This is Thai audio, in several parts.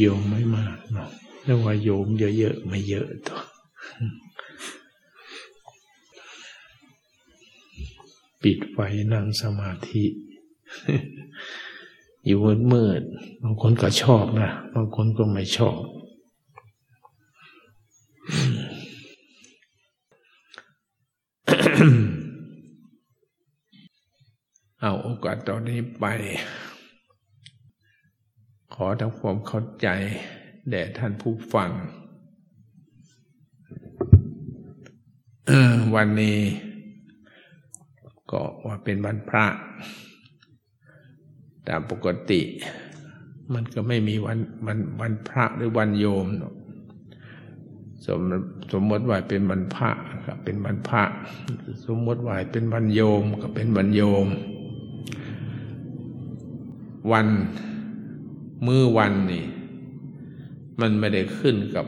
โยมไม่มากเนาะเรียกว่าโยมเยอะๆไม่เยอะตัวปิดไฟนั่งสมาธิ อยู่มืดๆบางคนก็ชอบนะบางคนก็ไม่ชอบ เอาโอกาสตอนนี้ไป อทำความเข้าใจแด่ท่านผู้ฟัง วันนี้ ก็ว่าเป็นวันพระ ตามปกติ มันก็ไม่มีวันวันวันพระหรือวันโยม สมสมมติว่าเป็นวันพระก็เป็นวันพระ สมมติว่าเป็นวันโยมก็เป็นวันโยม วัน มือวันนี่ มันไม่ได้ขึ้นกับ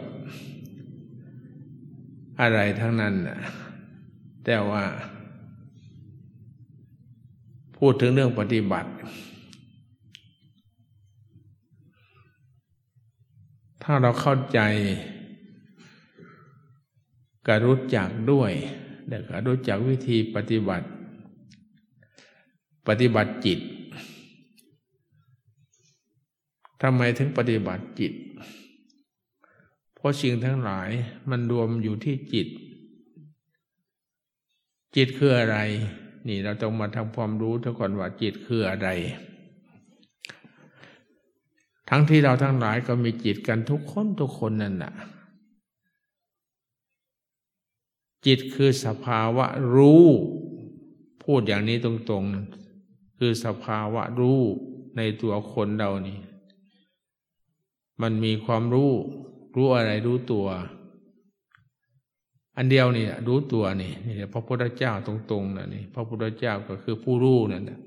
อะไรทั้งนั้นนะแต่ว่า พูดถึงเรื่องปฏิบัติ ถ้าเราเข้าใจก็รู้จักด้วยแต่ก็รู้จักวิธีปฏิบัติ ปฏิบัติจิต ทำไมถึงปฏิบัติจิต เพราะสิ่งทั้งหลายมันรวมอยู่ที่จิต จิตคืออะไร นี่เราต้องมาทำความรู้ทุกคนว่าจิตคืออะไร ทั้งที่เราทั้งหลายก็มีจิตกันทุกคนทุกคนนั่นแหละจิตคือสภาวะรู้ พูดอย่างนี้ตรงๆ คือสภาวะรู้ในตัวคนเรานี่ มันมีความรู้ รู้อะไรรู้ตัว อันเดียวนี่รู้ตัวนี่นี่พระพุทธเจ้าตรงๆนะนี่พระพุทธเจ้าก็คือผู้รู้นั่นนะ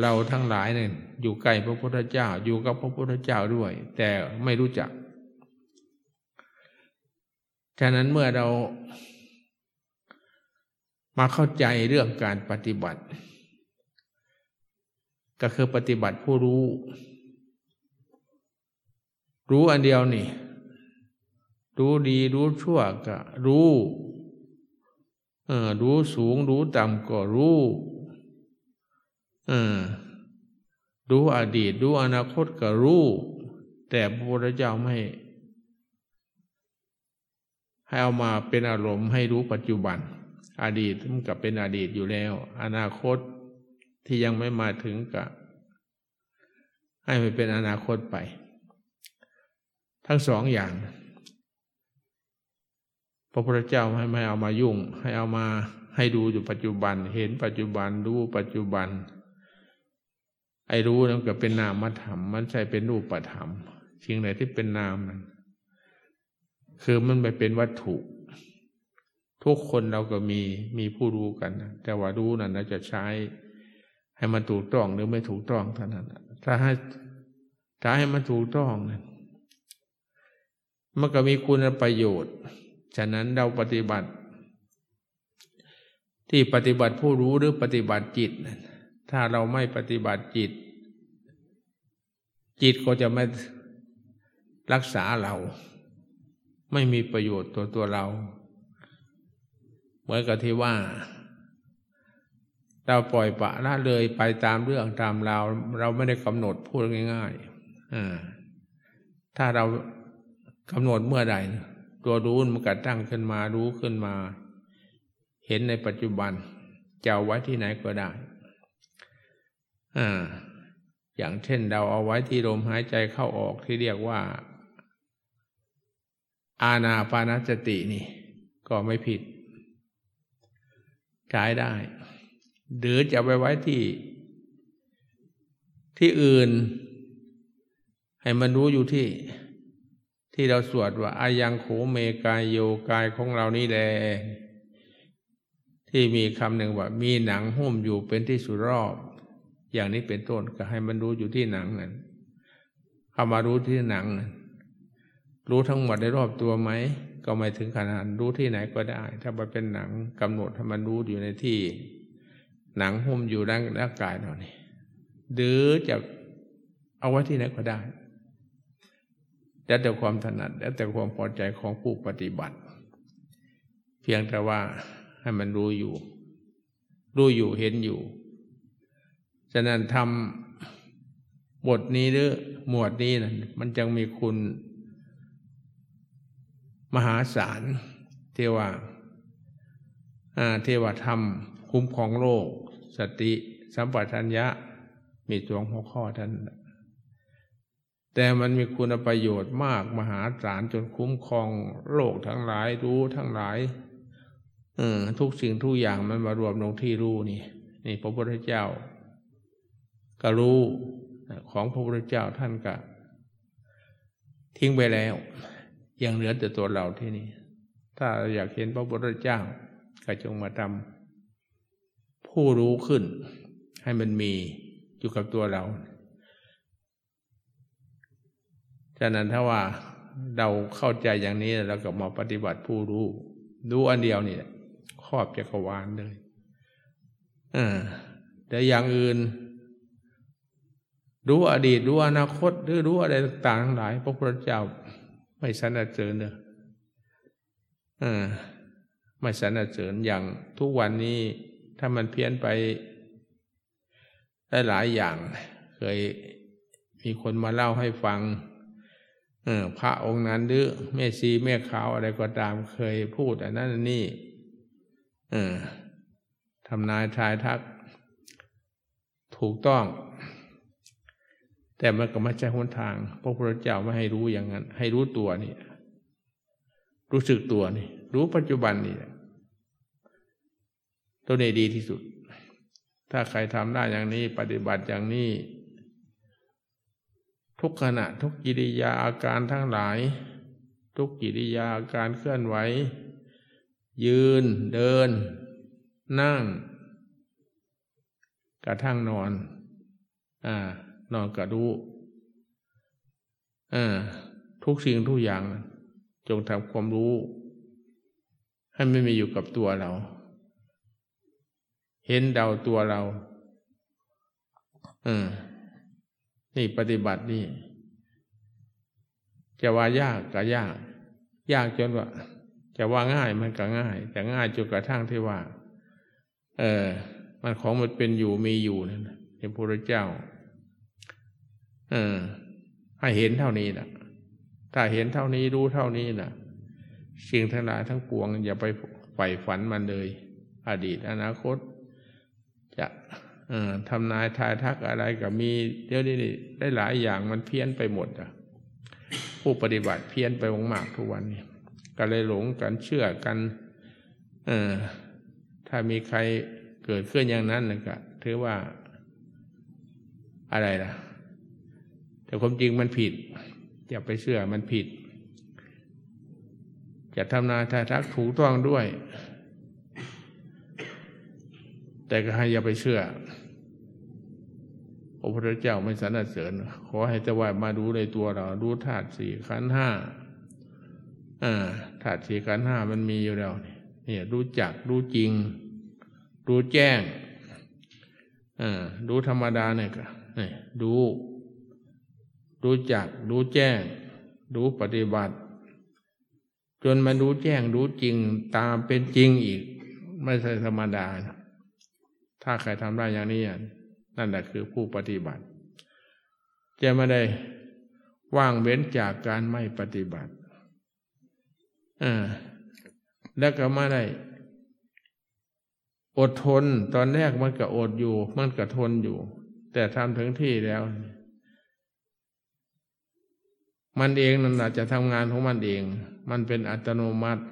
เราทั้งหลายเนี่ยอยู่ใกล้พระพุทธเจ้า อยู่กับพระพุทธเจ้าด้วย แต่ไม่รู้จัก ฉะนั้นเมื่อเรามาเข้าใจเรื่องการปฏิบัติ ก็คือปฏิบัติผู้รู้ รู้อันเดียวนี่ รู้ดีรู้ชั่วก็รู้เออรู้สูง รู้ต่ำก็รู้เออรู้อดีต รู้อนาคตก็รู้ แต่พระพุทธเจ้าไม่ ให้เอามาเป็นอารมณ์ให้รู้ปัจจุบัน อดีตมันกับเป็นอดีตอยู่แล้ว อนาคตที่ยังไม่มาถึงกับให้มันเป็นอนาคตไป ทั้งสองอย่าง พระพุทธเจ้าให้ไม่เอามายุ่ง ให้เอามาให้ดูอยู่ปัจจุบัน เห็นปัจจุบันรู้ปัจจุบัน ไอ้รู้นั่นก็เป็นนามธรรม มันใช่เป็นรูปธรรมสิ่งไหนที่เป็นนามนั้นคือมันไปเป็นวัตถุ ทุกคนเราก็มีมีผู้รู้กันนะแต่ว่ารู้นั้นเราจะใช้ ให้มันถูกต้องหรือไม่ถูกต้องเท่านั้นถ้าให้ถ้าให้มันถูกต้องนั่น มันก็มีคุณประโยชน์ ฉะนั้นเราปฏิบัติ ที่ปฏิบัติผู้รู้หรือปฏิบัติจิต ถ้าเราไม่ปฏิบัติจิต จิตก็จะไม่รักษาเรา ไม่มีประโยชน์ตัวตัวเรา เหมือนกับที่ว่า เราปล่อยปะละเลยไปตามเรื่องตามราว เราไม่ได้กำหนดพูดง่ายๆถ้าเรา กำหนดเมื่อใดตัวรู้มันก็ตั้งขึ้นมารู้ขึ้นมา เห็นในปัจจุบันจะไว้ที่ไหนก็ได้อ่าอย่างเช่นเราเอาไว้ที่ลมหายใจเข้าออกที่เรียกว่า อาณาปานสตินี่ ก็ไม่ผิดใช้ได้ หรือจะไปไว้ที่ ที่อื่น ให้มันรู้อยู่ที่ ที่เราสวดว่าอายังโขเมกายโยกายของเรานี่แหละที่มีคำหนึ่งว่า มีหนังหุ้มอยู่เป็นที่สุดรอบ อย่างนี้เป็นต้นก็ให้มันรู้อยู่ที่หนังนั้นเข้ามารู้ที่หนังนั้นรู้ทั้งหมดในรอบตัวไหมก็ไม่ถึงขนาดรู้ที่ไหนก็ได้ ถ้ามันเป็นหนังกำหนดให้มันรู้อยู่ในที่ หนังหุ้มอยู่ร่างร่างกายเรานี่หรือจะเอาไว้ที่ไหนก็ได้ แล้วแต่ความถนัด แล้วแต่ความพอใจของผู้ปฏิบัติ เพียงแต่ว่าให้มันรู้อยู่ รู้อยู่เห็นอยู่ ฉะนั้นทำบทนี้หรือหมวดนี้นะมันจึงมีคุณมหาศาลเทว่าเทวธรรม คุ้มของโลก สติ สัมปชัญญะ มีสองหัวข้อท่าน แต่มันมีคุณประโยชน์มากมหาศาลจนคุ้มครองโลกทั้งหลายรู้ทั้งหลายเออทุกสิ่งทุกอย่างมันมารวมลงที่รู้นี่ นี่พระพุทธเจ้า ก็รู้ของพระพุทธเจ้าท่านก็ทิ้งไปแล้ว ยังเหลือแต่ตัวเราที่นี่ ถ้าอยากเห็นพระพุทธเจ้าก็จงมาทำผู้รู้ขึ้น ให้มันมีอยู่กับตัวเรา ฉะนั้นถ้าว่าเราเข้าใจอย่างนี้เราก็มาปฏิบัติผู้รู้รู้อันเดียวนี่ครอบจักรวาลเลยอ่าแต่อย่างอื่น รู้อดีตรู้อนาคต หรือรู้อะไรต่างๆทั้งหลาย พระพุทธเจ้าไม่สนเสริญเลยอ่าไม่สนเสริญอย่างทุกวันนี้ ถ้ามันเพี้ยนไปได้หลายอย่าง เคยมีคนมาเล่าให้ฟัง พระองค์นั้นหรือแม่ชีแม่ขาวอะไรก็ตามเคยพูดอันนั้นนี่ทำนายทายทัก ถูกต้อง แต่มันก็ไม่ใช่หนทาง พระพุทธเจ้าไม่ให้รู้อย่างนั้น ให้รู้ตัวนี่ รู้สึกตัวนี่ รู้ปัจจุบันนี่ตัวนี้ดีที่สุด ถ้าใครทำได้อย่างนี้ ปฏิบัติอย่างนี้ ทุกขณะทุกกิริยาอาการทั้งหลาย ทุกกิริยาอาการเคลื่อนไหว ยืนเดิน นั่ง กระทั่งนอน อ่า นอนกระดูอ่าทุกสิ่งทุกอย่าง จงทำความรู้ ให้ไม่มีอยู่กับตัวเรา เห็นเดาตัวเรา อืม นี่ปฏิบัตินี่จะว่ายากก็ยาก ยากจนว่า จะว่าง่ายมันก็ง่าย แต่ง่ายจนกระทั่งที่ว่า เออ มันของมันเป็นอยู่มีอยู่นั่นพระพุทธเจ้า เออ ให้เห็นเท่านี้นะถ้าเห็นเท่านี้รู้เท่านี้นะสิ่งทั้งหลายทั้งปวง อย่าไปใฝ่ฝันมันเลย อดีตอนาคต จะ ทำนายทายทักอะไรก็มีเดี๋ยวนี้ได้หลายอย่างมันเพี้ยนไปหมดอะผู้ปฏิบัติเพี้ยนไปมากทุกวันนี้ก็เลยหลงกันเชื่อกัน เออถ้ามีใครเกิดขึ้นอย่างนั้นก็ถือว่าอะไรล่ะ แต่ความจริงมันผิด อย่าไปเชื่อมันผิด จะทำนายทายทักถูกต้องด้วย แต่ก็ให้อย่าไปเชื่อ พระพุทธเจ้าไม่สรรเสริญ ขอให้จะว่ามาดูในตัวเรา ดูธาตุสี่ขันห้าธาตุสี่ขันห้ามันมีอยู่แล้วเนี่ยรู้จักรู้จริง รู้แจ้งอ่ารู้ธรรมดาเนี่ยก็ดูรู้จักรู้แจ้ง รู้ปฏิบัติ จนมันรู้แจ้งรู้จริงตามเป็นจริงอีก ไม่ใช่ธรรมดา ถ้าใครทำได้อย่างนี้ นั่นแหละคือผู้ปฏิบัติ จะไม่ได้ว่างเว้นจากการไม่ปฏิบัติอ่าแล้วก็ไม่ได้อดทนตอนแรกมันก็อดอยู่ มันก็ทนอยู่ แต่ทำถึงที่แล้ว มันเองนั่นแหละจะทำงานของมันเอง มันเป็นอัตโนมัติ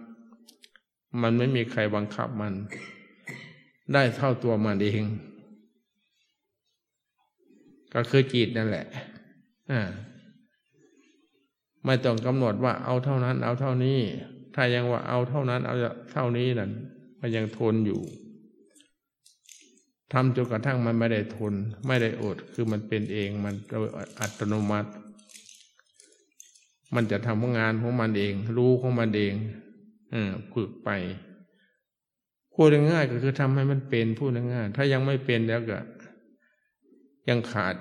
มันไม่มีใครบังคับมัน ได้เท่าตัวมันเอง ก็คือจิตนั่นแหละอ่าไม่ต้องกำหนดว่าเอาเท่านั้น เอาเท่านี้ ถ้ายังว่าเอาเท่านั้น เอาเท่านี้นั่นมันยังทนอยู่ทำจนกระทั่งมันไม่ได้ทน ไม่ได้อด คือมันเป็นเองมันโดยอัตโนมัติ มันจะทำงานของมันเอง รู้ของมันเองอฝึกไปพูดง่ายก็คือทำให้มันเป็นพูดง่ายถ้ายังไม่เป็นแล้วก็ ยังขาด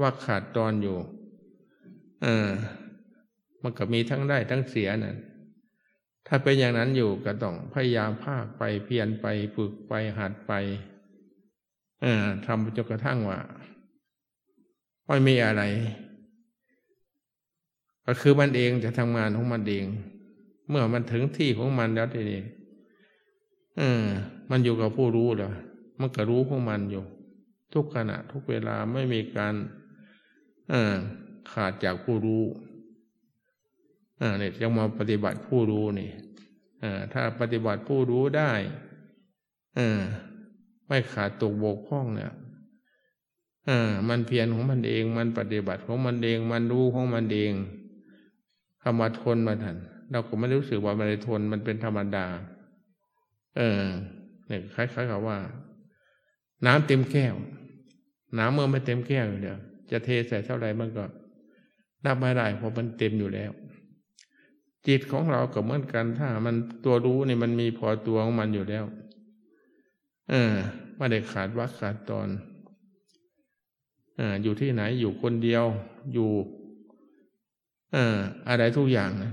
ว่าขาดตอนอยู่ เออ มันก็มีทั้งได้ทั้งเสียนั่นถ้าเป็นอย่างนั้นอยู่ก็ต้องพยายามภาคไปเพียรไปฝึกไปหัดไป เออทำจนกระทั่งว่าไม่มีอะไร ก็คือมันเองจะทำงานของมันเอง เมื่อมันถึงที่ของมันแล้วทีนี้เออ มันอยู่กับผู้รู้แล้วมันก็รู้ของมันอยู่ ทุกขณะทุกเวลาไม่มีการขาดจากผู้รู้เนี่ยจะมาปฏิบัติผู้รู้นี่ถ้าปฏิบัติผู้รู้ได้ไม่ขาดตกบกพร่องเนี่ยมันเพียรของมันเอง มันปฏิบัติของมันเอง มันรู้ของมันเองคำว่าทนมาทันเราก็ไม่รู้สึกว่ามันทนมันเป็นธรรมดา เออเนี่ยคล้ายๆกับว่า น้ำเต็มแก้ว น้ำเมื่อไม่เต็มแก้วเดียวจะเทใส่เท่าไหร่มันก็นับไม่ได้เพราะมันเต็มอยู่แล้ว จิตของเราก็เหมือนกัน ถ้ามันตัวรู้นี่มันมีพอตัวของมันอยู่แล้ว เออไม่ได้ขาดวักขาดตอนออยู่ที่ไหนอยู่คนเดียวอยู่ เอออะไรทุกอย่างนะ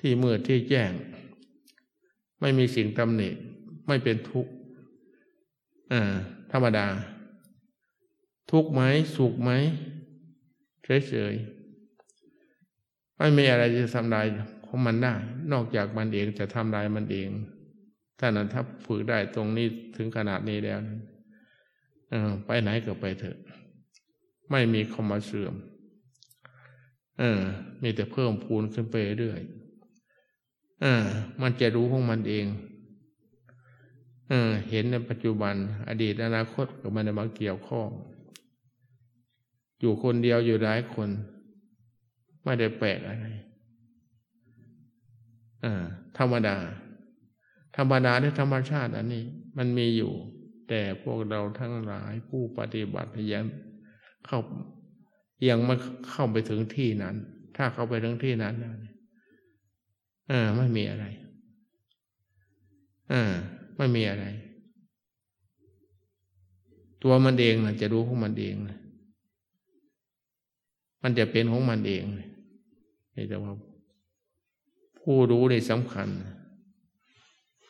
ที่มืดที่แจ้ง ไม่มีสิ่งตำหนิไม่เป็นทุกข์ธรรมดา ทุกข์ไหมสุขไหมเฉยๆไม่มีอะไรจะทำลายของมันได้ นอกจากมันเองจะทำลายมันเองถ้านั้นถ้าฝึกได้ตรงนี้ถึงขนาดนี้แล้วไปไหนก็ไปเถอะ ไม่มีคำมาเสื่อมเออ มีแต่เพิ่มพูนขึ้นไปเรื่อยอ่ามันจะรู้ของมันเอง เออ เห็นในปัจจุบัน อดีตอนาคตกับมันมาเกี่ยวข้อง อยู่คนเดียวอยู่หลายคน ไม่ได้แปลกอะไรอ่าธรรมดา ธรรมดาในธรรมชาติอันนี้ มันมีอยู่ แต่พวกเราทั้งหลายผู้ปฏิบัติยังเข้ายังไม่เข้าไปถึงที่นั้น ถ้าเข้าไปถึงที่นั้นอ่าไม่มีอะไรอ่าไม่มีอะไร ตัวมันเองนะจะรู้ของมันเองนะ มันจะเป็นของมันเองนี่แต่ว่าผู้รู้ในสำคัญ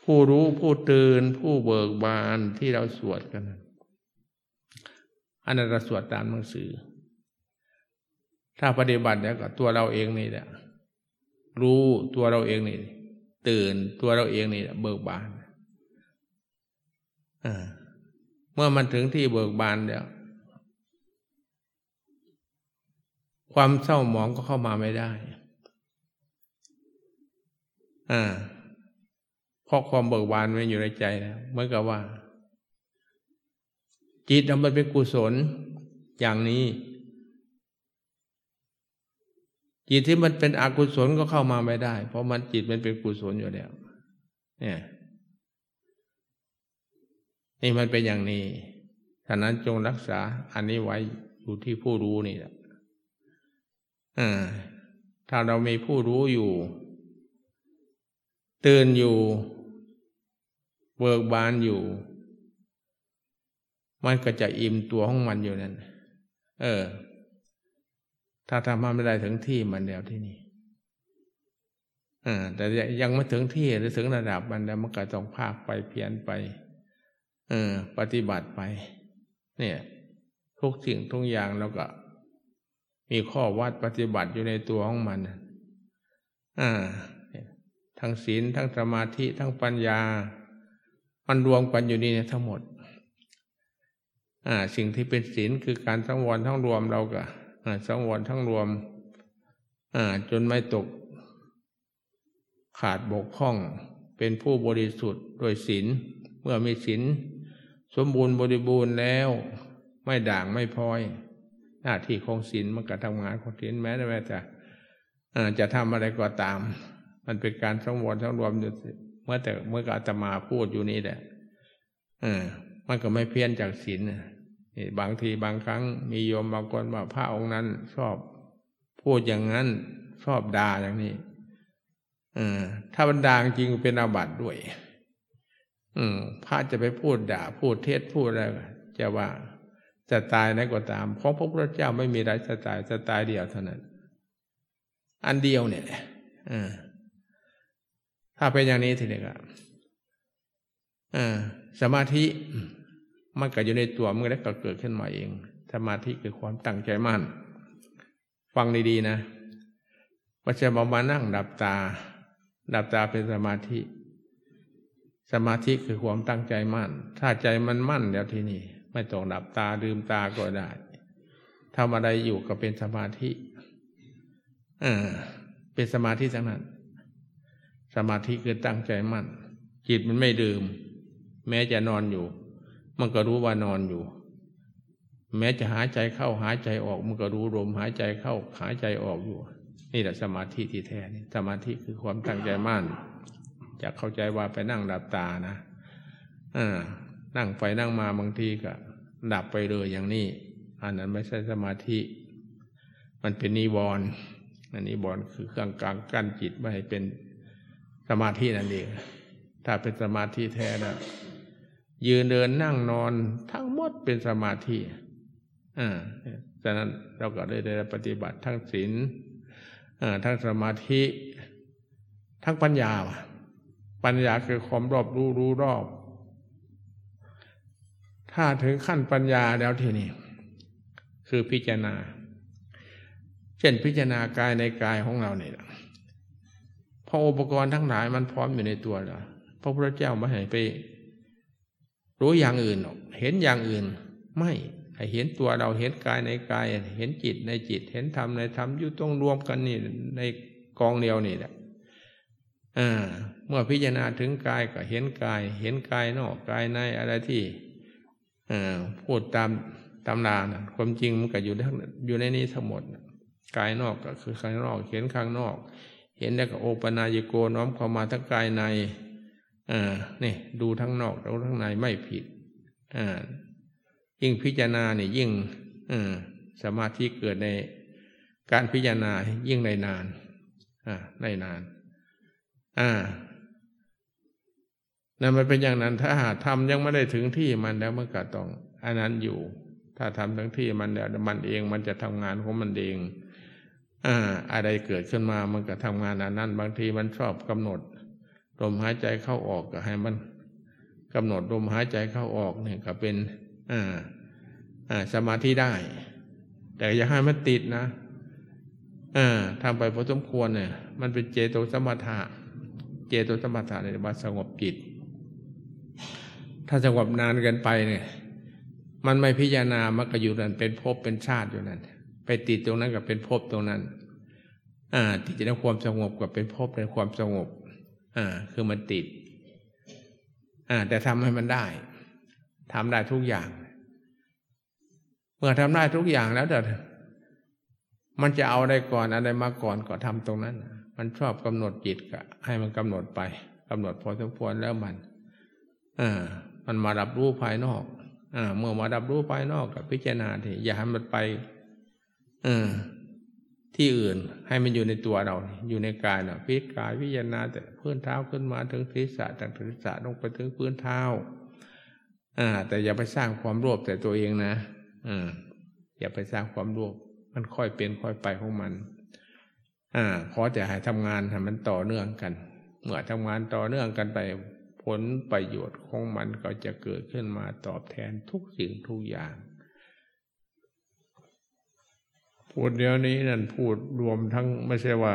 ผู้รู้ผู้ตื่นผู้เบิกบานที่เราสวดกัน อันนั้นเราสวดตามหนังสือ ถ้าปฏิบัติแล้วก็ตัวเราเองนี่แหละรู้ตัวเราเองนี่ ตื่นตัวเราเองนี่เบิกบานเมื่อมันถึงที่เบิกบานแล้ว ความเศร้าหมองก็เข้ามาไม่ได้ อ่า เพราะความเบิกบานมันอยู่ในใจแล้วเหมือนกับว่า จิตมันเป็นกุศลอย่างนี้ จิตที่มันเป็นอกุศลก็เข้ามาไม่ได้ เพราะมันจิตมันเป็นกุศลอยู่แล้ว เนี่ย นี่มันเป็นอย่างนี้ฉะนั้นจงรักษาอันนี้ไว้อยู่ที่ผู้รู้นี่แหละ ถ้าเรามีผู้รู้อยู่ ตื่นอยู่ เบิกบานอยู่ มันก็จะอิ่มตัวของมันอยู่นั่น เออ ถ้าทำมาไม่ได้ถึงที่มันแล้วที่นี่อ่าแต่ยังไม่ถึงที่หรือถึงระดับมันแล้วมันก็ต้องภาคไปเพียนไป เออ ปฏิบัติไป เนี่ย ทุกสิ่งทุกอย่างเราก็ มีข้อวัดปฏิบัติอยู่ในตัวของมันอ่าทั้งศีลทั้งสมาธิทั้งปัญญา มันรวมกันอยู่นี่ทั้งหมดอ่าสิ่งที่เป็นศีลคือการทั้งวนทั้งรวมเราก็สังวรทั้งรวมอ่าจนไม่ตก ขาดบกพร่องเป็นผู้บริสุทธิ์โดยศีลเมื่อมีศีลสมบูรณ์บริบูรณ์แล้ว ไม่ด่างไม่พลอย หน้าที่ของศีลมันก็ทำงานของศีลแม้แต่แม้จะจะทำอะไรก็ตาม มันเป็นการสังวรทั้งรวมเมื่อแต่เมื่ออาตมาพูดอยู่นี่แหละมันก็ไม่เพี้ยนจากศีลบางทีบางครั้งมีโยมบางคนว่าพระองค์นั้น ชอบพูดอย่างนั้นชอบด่าอย่างนี้ถ้าบันดาจริงเป็นอาบัติด้วยพระจะไปพูดด่าพูดเทศพูดอะไรจะว่า สไตล์ไหนก็ตามของพระพุทธเจ้าไม่มีหลายสไตล์สไตล์เดียวเท่านั้น อันเดียวเนี่ยอ่าถ้าเป็นอย่างนี้ทีเดียวก็อ่าสมาธิมันก็อยู่ในตัวมันก็เกิดขึ้นมาเอง สมาธิคือความตั้งใจมั่น ฟังดีๆนะว่าจะมามานั่งดับตา ดับตาเป็นสมาธิ สมาธิคือความตั้งใจมั่น ถ้าใจมันมั่นแล้วทีนี้ ไม่ต้องดับตาลืมตาก็ได้ทำอะไรอยู่ก็เป็นสมาธิเออเป็นสมาธิทั้งนั้น สมาธิคือตั้งใจมั่น จิตมันไม่ดื่ม แม้จะนอนอยู่ มันก็รู้ว่านอนอยู่ แม้จะหายใจเข้าหายใจออก มันก็รู้ลมหายใจเข้าหายใจออกอยู่ นี่แหละสมาธิที่แท้นี่สมาธิคือความตั้งใจมั่นจะเข้าใจว่าไปนั่งดับตานะอ่า นั่งไปนั่งมาบางทีก็ดับไปเลยอย่างนี้ อันนั้นไม่ใช่สมาธิ มันเป็นนิวรณ์อันนี้บอลคือเครื่องกลางกั้นจิตไม่ให้เป็นสมาธินั่นเอง ถ้าเป็นสมาธิแท้นะยืนเดินนั่งนอนทั้งหมดเป็นสมาธิอ่าฉะนั้นเราก็ได้ได้ปฏิบัติทั้งศีลทั้งสมาธิ ทั้งปัญญา ปัญญาคือความรอบรู้รู้รอบ ถ้าถึงขั้นปัญญาแล้วทีนี้คือพิจารณา เช่นพิจารณากายในกายของเราเนี่ยพออุปกรณ์ทั้งหลายมันพร้อมอยู่ในตัวแล้วพระพุทธเจ้าไม่ให้ไป รู้อย่างอื่นหรอกเห็นอย่างอื่น ไม่ให้เห็นตัวเราเห็นกายในกาย เห็นจิตในจิต เห็นธรรมในธรรมอยู่ต้องรวมกันนี่ในกองเดียวนี่แหละเมื่อพิจารณาถึงกายก็เห็นกาย เห็นกายนอกกายในอะไรที่ พูดตามตำรานความจริงมันก็อยู่ทั้งอยู่ในนี้ทั้งหมดกายนอกก็คือข้างนอก เห็นข้างนอก เห็นแล้วก็โอปนายโกน้อมเข้ามาทั้งกายในอ่านี่ดูทั้งนอกดูทั้งในไม่ผิดอ่ายิ่งพิจารณาเนี่ยยิ่งอสมาธิเกิดในการพิจารณายิ่งในนานอ่าในนานอ่า นั่นมันเป็นอย่างนั้นถ้าหากทำยังไม่ได้ถึงที่มันแล้วมันก็ต้องอันนั้นอยู่ ถ้าทำถึงที่มันแล้วมันเองมันจะทำงานของมันเองอ่าอะไรเกิดขึ้นมามันก็ทำงานอันนั้น บางทีมันชอบกำหนดลมหายใจเข้าออกก็ให้มันกำหนดลมหายใจเข้าออกเนี่ยก็เป็นอ่าอ่าสมาธิได้ แต่อย่าให้มันติดนะอ่าทำไปพอสมควรเนี่ย มันเป็นเจโตสมถะ เจโตสมถะในว่าสงบจิต ถ้าสงบนานเกินไปเนี่ย มันไม่พิจารณามันก็อยู่นั่นเป็นภพเป็นชาติอยู่นั่นไปติดตรงนั้นกับเป็นภพตรงนั้น อ่า ติดในความสงบกับเป็นภพในความสงบ อ่า คือมันติด อ่า แต่ทำให้มันได้ทำได้ทุกอย่าง เมื่อทำได้ทุกอย่างแล้วแต่มันจะเอาอะไรก่อนอะไรมาก่อนก็ทำตรงนั้น มันชอบกำหนดจิตก็ให้มันกำหนดไปกำหนดพอสมควรแล้วมัน อ่า มันมารับรู้ภายนอกอ่าเมื่อมารับรู้ภายนอกกับพิจารณาที่อย่าให้มันไปอที่อื่นให้มันอยู่ในตัวเรา อยู่ในกายเนาะพิจกายพิจารณาแต่พื้นเท้าขึ้นมาถึงศีรษะจากศีรษะลงไปถึงพื้นเท้าอ่า แต่อย่าไปสร้างความโลภแต่ตัวเองนะอ่าอย่าไปสร้างความโลภมันค่อยเป็นค่อยไปของมัน อ่าขอแต่ให้ทำงานให้มันต่อเนื่องกัน เมื่อทำงานต่อเนื่องกันไป ผลประโยชน์ของมันก็จะเกิดขึ้นมาตอบแทนทุกสิ่งทุกอย่างพูดเดี๋ยวนี้นั่นพูดรวมทั้งไม่ใช่ว่า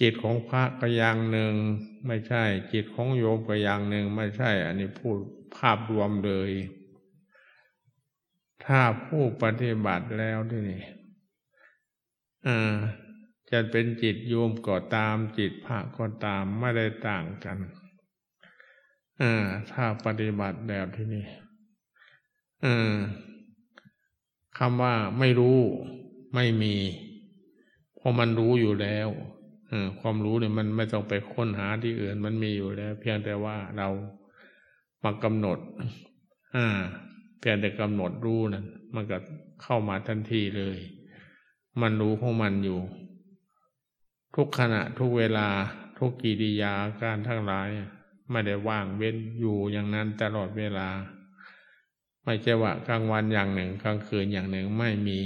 จิตของพระก็อย่างหนึ่ง ไม่ใช่ จิตของโยมก็อย่างหนึ่ง ไม่ใช่ อันนี้พูดภาพรวมเลย ถ้าผู้ปฏิบัติแล้วที่นี่อ่า จะเป็นจิตโยมก็ตามจิตพระก็ตามไม่ได้ต่างกันอ่าถ้าปฏิบัติแบบที่นี่อ่าคำว่าไม่รู้ไม่มีเพราะมันรู้อยู่แล้วความรู้เนี่ยมันไม่ต้องไปค้นหาที่อื่นมันมีอยู่แล้ว เพียงแต่ว่าเรามากำหนด อ่า เพียงแต่กำหนดรู้นั่นมันก็เข้ามาทันทีเลย มันรู้ของมันอยู่ ทุกขณะทุกเวลาทุกกิริยาการทั้งหลาย ไม่ได้ว่างเว้นอยู่อย่างนั้นตลอดเวลา ไม่ใช่ว่ากลางวันอย่างหนึ่งกลางคืนอย่างหนึ่งไม่มี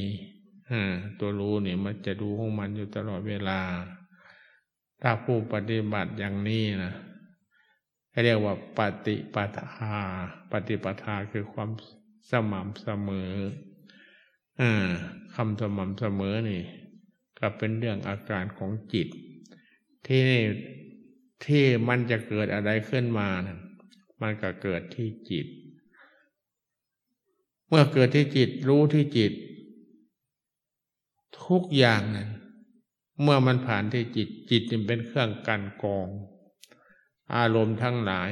ตัวรู้เนี่ยมันจะดูของมันอยู่ตลอดเวลา ถ้าผู้ปฏิบัติอย่างนี้นะเรียกว่าปฏิปทา ปฏิปทาคือความสม่ำเสมออคำสม่ำเสมอนี่ ก็เป็นเรื่องอาการของจิต ที่ที่มันจะเกิดอะไรขึ้นมานะมันก็เกิดที่จิต เมื่อเกิดที่จิตรู้ที่จิต ทุกอย่างนั้นเมื่อมันผ่านที่จิตจิตจึงเป็นเครื่องกันกอง อารมณ์ทั้งหลาย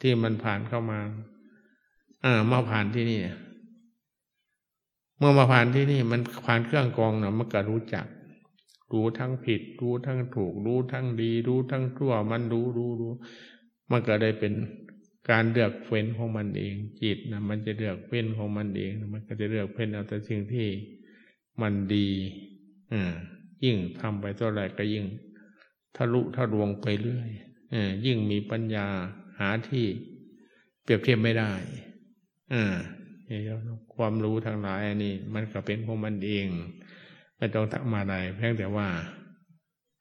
ที่มันผ่านเข้ามา อ่ามาผ่านที่นี่ เมื่อมาผ่านที่นี่ มันผ่านเครื่องกองเนาะมันก็รู้จัก รู้ทั้งผิด รู้ทั้งถูก รู้ทั้งดี รู้ทั้งชั่ว มันรู้รู้รู้ มันก็ได้เป็นการเลือกเฟ้นของมันเอง จิตนะมันจะเลือกเฟ้นของมันเอง มันก็จะเลือกเฟ้นเอาแต่สิ่งที่มันดีอ่ายิ่งทำไปเท่าไหร่ก็ยิ่งทะลุทะลวงไปเรื่อยอ่ายิ่งมีปัญญาหาที่เปรียบเทียบไม่ได้อ่าความรู้ทางหลายอันนี้มันก็เป็นของมันเอง ไม่ต้องทำมาอะไรเพียงแต่ว่า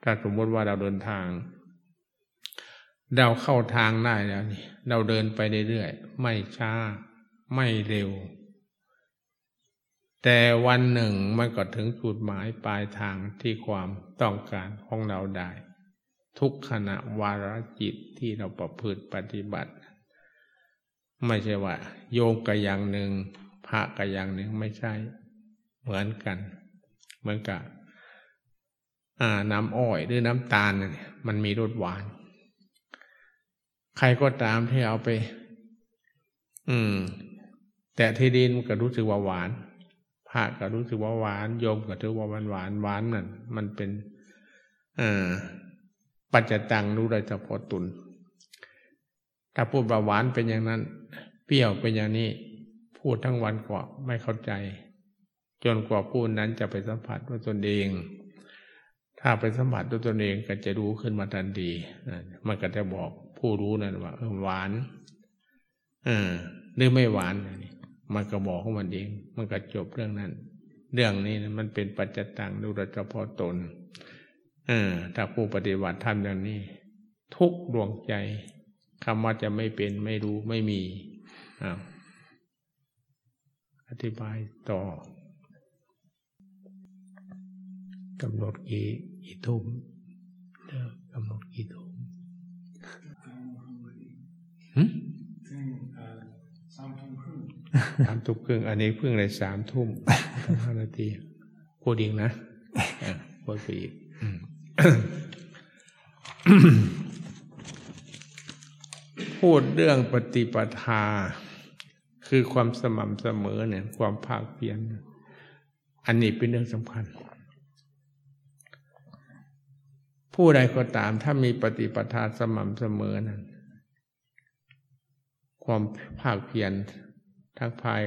ถ้าสมมติว่าเราเดินทาง เราเข้าทางได้แล้วนี่เราเดินไปเรื่อยๆไม่ช้า ไม่เร็ว แต่วันหนึ่งมันก็ถึงจุดหมายปลายทางที่ความต้องการของเราได้ ทุกขณะวาระจิตที่เราประพฤติปฏิบัติ ไม่ใช่ว่า โยมกับอย่างหนึ่งพระกับอย่างหนึ่งไม่ใช่ เหมือนกัน เหมือนกับน้ำอ้อยหรือน้ำตาลเนี่ยมันมีรสหวาน ใครก็ตามที่เอาไป อืม แต่ที่ดินก็รู้สึกว่าหวานพระก็รู้สึกว่าหวานโยมก็ถือว่าหวานหวานหวานนั่นมันเป็นอ่าปัจจตังรู้ได้เฉพาะตุนถ้าพูดว่าหวานเป็นอย่างนั้น เปรี้ยวเป็นอย่างนี้ พูดทั้งวันกว่าไม่เข้าใจ จนกว่าพูดนั้นจะไปสัมผัสด้วยตนเอง ถ้าไปสัมผัสด้วยตนเองก็จะรู้ขึ้นมาทันทีมันก็จะบอกผู้รู้นั่นว่าหวานเออหรือไม่หวานมันก็บอกของมันเอง มันก็จบเรื่องนั้น เรื่องนี้มันเป็นปัจจตังดูแลเฉพาะตนเออถ้าผู้ปฏิบัติทำอย่างนี้ ทุกดวงใจคำว่าจะไม่เป็นไม่รู้ไม่มีอ้าวอธิบายต่อ กำหนดกี่กี่ทุ่มกำหนดกี่ทุ่มสามทุ่มครึ่งสามทุ่มครึ่งอันนี้เพิ่งเลยสามทุ่มห้านาทีพูดอีกนะพูดไปอีกพูดเรื่องปฏิปทา คือความสม่ำเสมอเนี่ย ความภาคเพียรอันนี้เป็นเรื่องสำคัญ ผู้ใดก็ตามถ้ามีปฏิปทาสม่ำเสมอนั้นความภาคเพียรทั้งภาย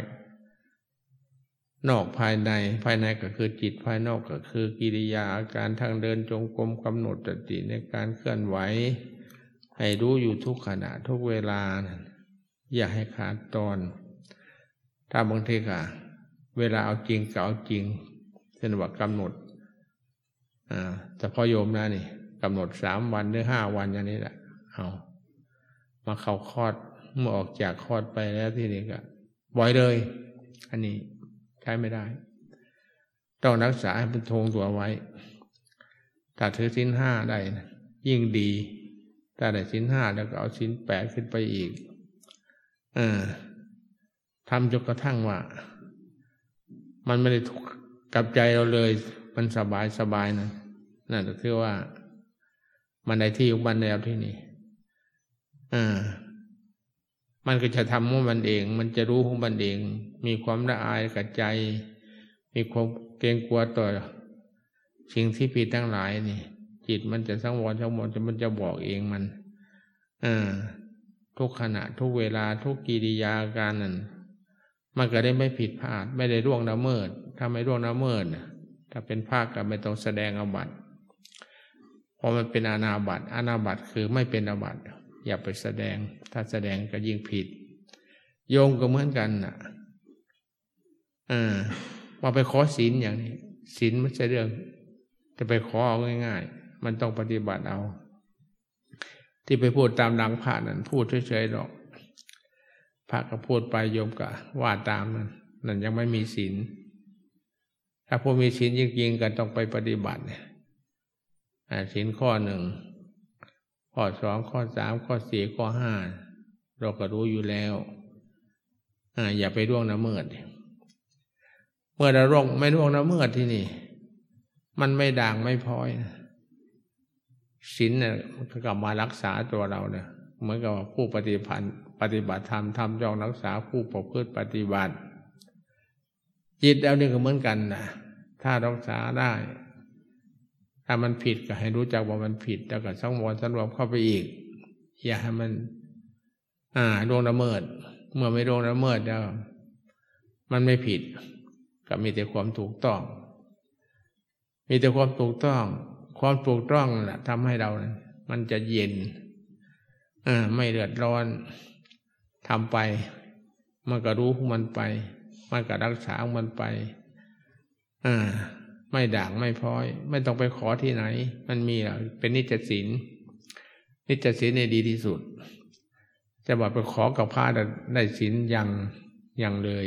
นอกภายในภายในก็คือจิตภายนอกก็คือกิริยาอาการทางเดินจงกรมกำหนดสติในการเคลื่อนไหว ให้รู้อยู่ทุกขณะทุกเวลา อย่าให้ขาดตอน ถ้าบางทีค่ะเวลาเอาจริงก็เอาจริงเช่นว่ากำหนด อ่าแต่พอโยมนะนี่ กำหนดสามวันหรือห้าวันอย่างนี้แหละเอามาเข้าคลอดเมื่อออกจากคลอดไปแล้วที่นี่ก็บ่อยเลย อันนี้ใช้ไม่ได้ ต้องรักษาให้เป็นทงตัวไว้ถ้าถือสินห้าได้ยิ่งดีถ้าได้สินห้าแล้วก็เอาสินแปดขึ้นไปอีกอทำจนกระทั่งว่า มันไม่ได้ทุกกับใจเราเลย มันสบายสบายนะนั่นก็คือว่า มันในที่ของมันแล้วที่นี่อ่ามันก็จะทำของมันเอง มันจะรู้ของมันเอง มีความละอายกับใจ มีความเกรงกลัวต่อสิ่งที่ผิดทั้งหลายนี่ จิตมันจะสังวรสังวรจะมันจะบอกเองมันอ่าทุกขณะ ทุกเวลาทุกกิริยาการนั้นมันก็ได้ไม่ผิดพลาด ไม่ได้ร่วงละเมิด ถ้าไม่ร่วงละเมิดถ้าเป็นภาคก็ไม่ต้องแสดงอบัต พอมันเป็นอนาบัตอนาบัตคือไม่เป็นอบัตอย่าไปแสดง ถ้าแสดงก็ยิ่งผิด โยมก็เหมือนกันน่ะอ่ามาไปขอศีลอย่างนี้ศีลไม่ใช่เรื่อง จะไปขอเอาง่าย ๆ มันต้องปฏิบัติเอา ที่ไปพูดตามดังพระนั่นพูดเฉยๆหรอกพระก็พูดไปโยมก็ว่าตามนั่นนั่นยังไม่มีศีลถ้าผู้มีศีลจริงๆก็ต้องไปปฏิบัติเนี่ย ศีลข้อหนึ่งข้อสองข้อสามข้อสี่ข้อห้าเราก็รู้อยู่แล้วอย่าไปร่วงละเมิด เมื่อเราร่วงไม่ร่วงละเมิดที่นี่ มันไม่ด่างไม่พลอยศีลเนี่ยกลับมารักษาตัวเราเนี่ยเหมือนกับผู้ปฏิพันธ์ปฏิบัติธรรมทำจองรักษาผู้ประพฤติปฏิบัติ จิตเราเนี่ยก็เหมือนกันนะถ้ารักษาได้ ถ้ามันผิดก็ให้รู้จักว่ามันผิด แล้วก็สังวรสำรวมเข้าไปอีก อย่าให้มัน อ่าลงละเมิด เมื่อไม่ลงละเมิดแล้ว มันไม่ผิด ก็มีแต่ความถูกต้อง มีแต่ความถูกต้อง ความถูกต้องแหละทำให้เรามันจะเย็นอ่าไม่เดือดร้อนทำไป มันก็รู้มันไป มันก็รักษามันไปอ่า ไม่ด่างไม่พ้อย ไม่ต้องไปขอที่ไหน มันมีอะเป็นนิจศีลนิจศีลในดีที่สุด จะบอกไปขอกับพระได้ศีลยังยังเลย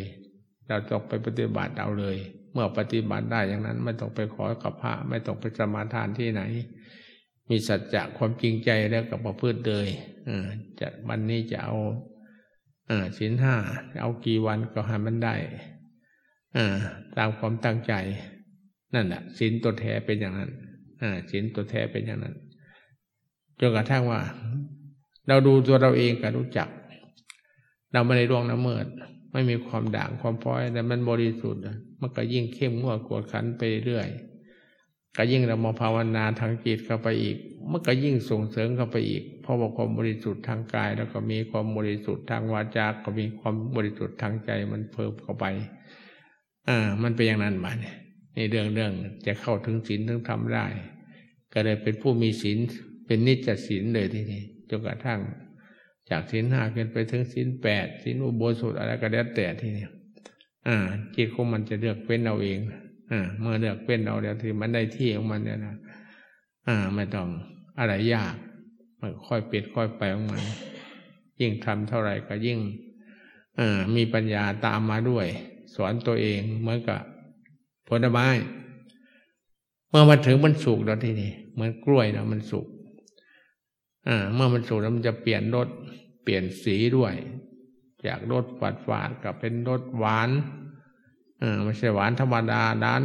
เราต้องไปปฏิบัติเอาเลย เมื่อปฏิบัติได้อย่างนั้น ไม่ต้องไปขอกับพระ ไม่ต้องไปสมาทานที่ไหน มีสัจจะความจริงใจแล้วกับประพฤติเลยจะวันนี้จะเอาศีลห้าเอากี่วันก็ให้มันได้ตามความตั้งใจ นั่นแหละศีลตัวแท้เป็นอย่างนั้นศีลตัวแท้เป็นอย่างนั้นจนกระทั่งว่า เราดูตัวเราเองก็รู้จัก เราไม่ได้ร่วงน้ำเมิด ไม่มีความด่างความพ้อยแต่มันบริสุทธิ์มันก็ยิ่งเข้มงวดกวดขันไปเรื่อยก็ยิ่งเรามาภาวนาทางจิตเข้าไปอีกมันก็ยิ่งส่งเสริมเข้าไปอีก เพราะว่าความบริสุทธิ์ทางกาย แล้วก็มีความบริสุทธิ์ทางวาจาก็มีความบริสุทธิ์ทางใจมันเพิ่มเข้าไป อ่า มันเป็นอย่างนั้นมาเนี่ย ในเรื่องเรื่องจะเข้าถึงศีลถึงทำได้ ก็เลยเป็นผู้มีศีลเป็นนิจศีลเลยทีนี้จนกระทั่ง จากศีลห้าขึ้นไปถึงศีลแปดศีลอุโบสถอะไรก็แล้วแต่ทีนี้อ่าจิตของมันจะเลือกเป็นเอาเองอ่าเมื่อเลือกเป็นเอาแล้วที่มันได้ที่ของมันเนี่ยนะอ่าไม่ต้องอะไรยากมันค่อยเปลี่ยนค่อยไปของมัน ยิ่งทำเท่าไหร่ก็ยิ่งมีปัญญาตามมาด้วย สอนตัวเองเหมือนกับ ผลไม้ เมื่อมาถึงมันสุกแล้วทีนี้เหมือนกล้วยนะมันสุกเมื่อมันสุกแล้วมันจะเปลี่ยนรสเปลี่ยนสีด้วย จากรสฝาดฝาดกับเป็นรสหวานไม่ใช่หวานธรรมดาด้าน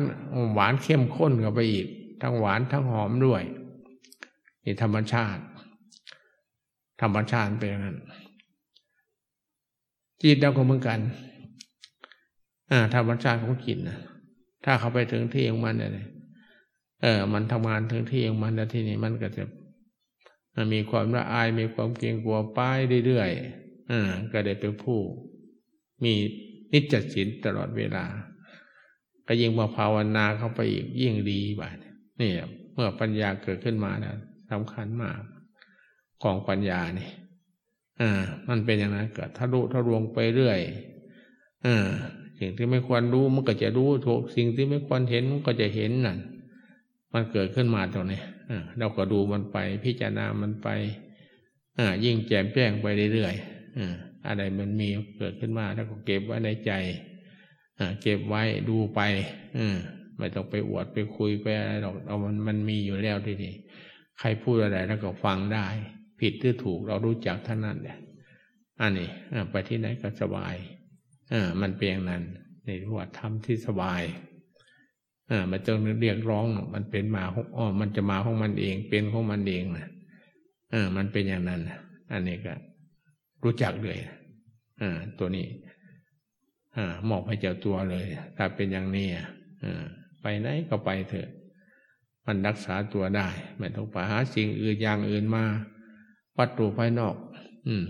หวานเข้มข้นกับไปอีก ทั้งหวานทั้งหอมด้วยนี่ธรรมชาติ ธรรมชาติเป็นอย่างนั้นจิตเราก็เหมือนกัน อ่า ธรรมชาติของจิตนะ ถ้าเขาไปถึงที่ของมันเนี่ยเออ มันทำงานถึงที่ของมันแล้วที่นี่มันก็จะมันมีความละอายมีความเกรงกลัวป้ายเรื่อยๆอ่าก็ได้เป็นผู้ มีนิจจิตตลอดเวลา ก็ยิ่งมาภาวนาเข้าไปอีกยิ่งดีบ่านี่เมื่อปัญญาเกิดขึ้นมาแล้วสำคัญมากของปัญญานี่อ่า มันเป็นอย่างนั้นเกิดทะลุทะลวงไปเรื่อยอ่า สิ่งที่ไม่ควรรู้มันก็จะรู้ถูกสิ่งที่ไม่ควรเห็นมันก็จะเห็นนั่นมันเกิดขึ้นมาตรงนี้เราก็ดูมันไป พิจารณามันไปยิ่งแจ่มแจ้งไปเรื่อยๆอะไรมันมีเกิดขึ้นมา แล้วก็เก็บไว้ในใจเก็บไว้ดูไปอืมไม่ต้องไปอวดไปคุยไปอะไรหรอกเอามันมันมีอยู่แล้วทีนี้ใครพูดอะไรแล้วก็ฟังได้ ผิดหรือถูกเรารู้จักท่านนั้นแหละอันนี้ไปที่ไหนก็สบาย อ่ามันเปียงนั้นในว่าทำที่สบายอ่ามันจะเรียกร้องมันเป็นมาของอ๋อมันจะมาของมันเอง เป็นของมันเองนะอ่ามันเป็นอย่างนั้นอันนี้ก็ รู้จักเลยอ่าตัวนี้อ่ามอบให้เจ้าตัวเลย ถ้าเป็นอย่างนี้อ่าไปไหนก็ไปเถอะ มันรักษาตัวได้ ไม่ต้องไปหาสิ่งอื่นอย่างอื่นมา วัตถุภายนอก อืม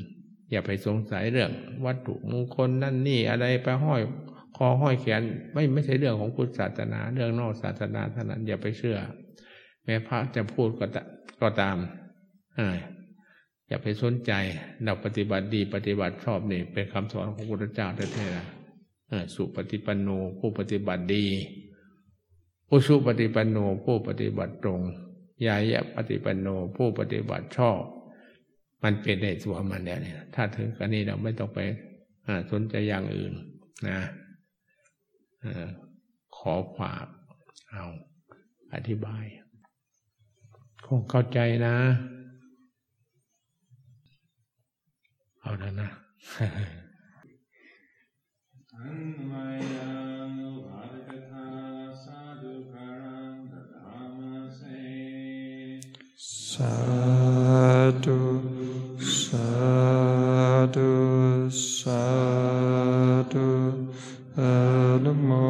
อย่าไปสงสัยเรื่อง วัตถุมงคลนั่นนี่อะไรไปห้อยคอห้อยแขนไม่ไม่ใช่เรื่องของพุทธศาสนา เรื่องนอกศาสนาเท่านั้นอย่าไปเชื่อ แม้พระจะพูดก็ก็ตามอย่าไปสนใจเราปฏิบัติดีปฏิบัติชอบนี่เป็นคำสอนของพระพุทธเจ้าแท้ๆนะสุปฏิปันโนผู้ปฏิบัติดีผู้สุปฏิปันโนผู้ปฏิบัติตรงยายะปฏิปันโนผู้ปฏิบัติชอบ มันเป็นในตัวมันแล้วเนี่ย ถ้าถึงกันนี้เราไม่ต้องไปสนใจอย่างอื่น นะอขอฝากเอาอธิบาย คงเข้าใจนะ เอาแล้วนะอันมายานุ Sadhu, sadhu, elmotami.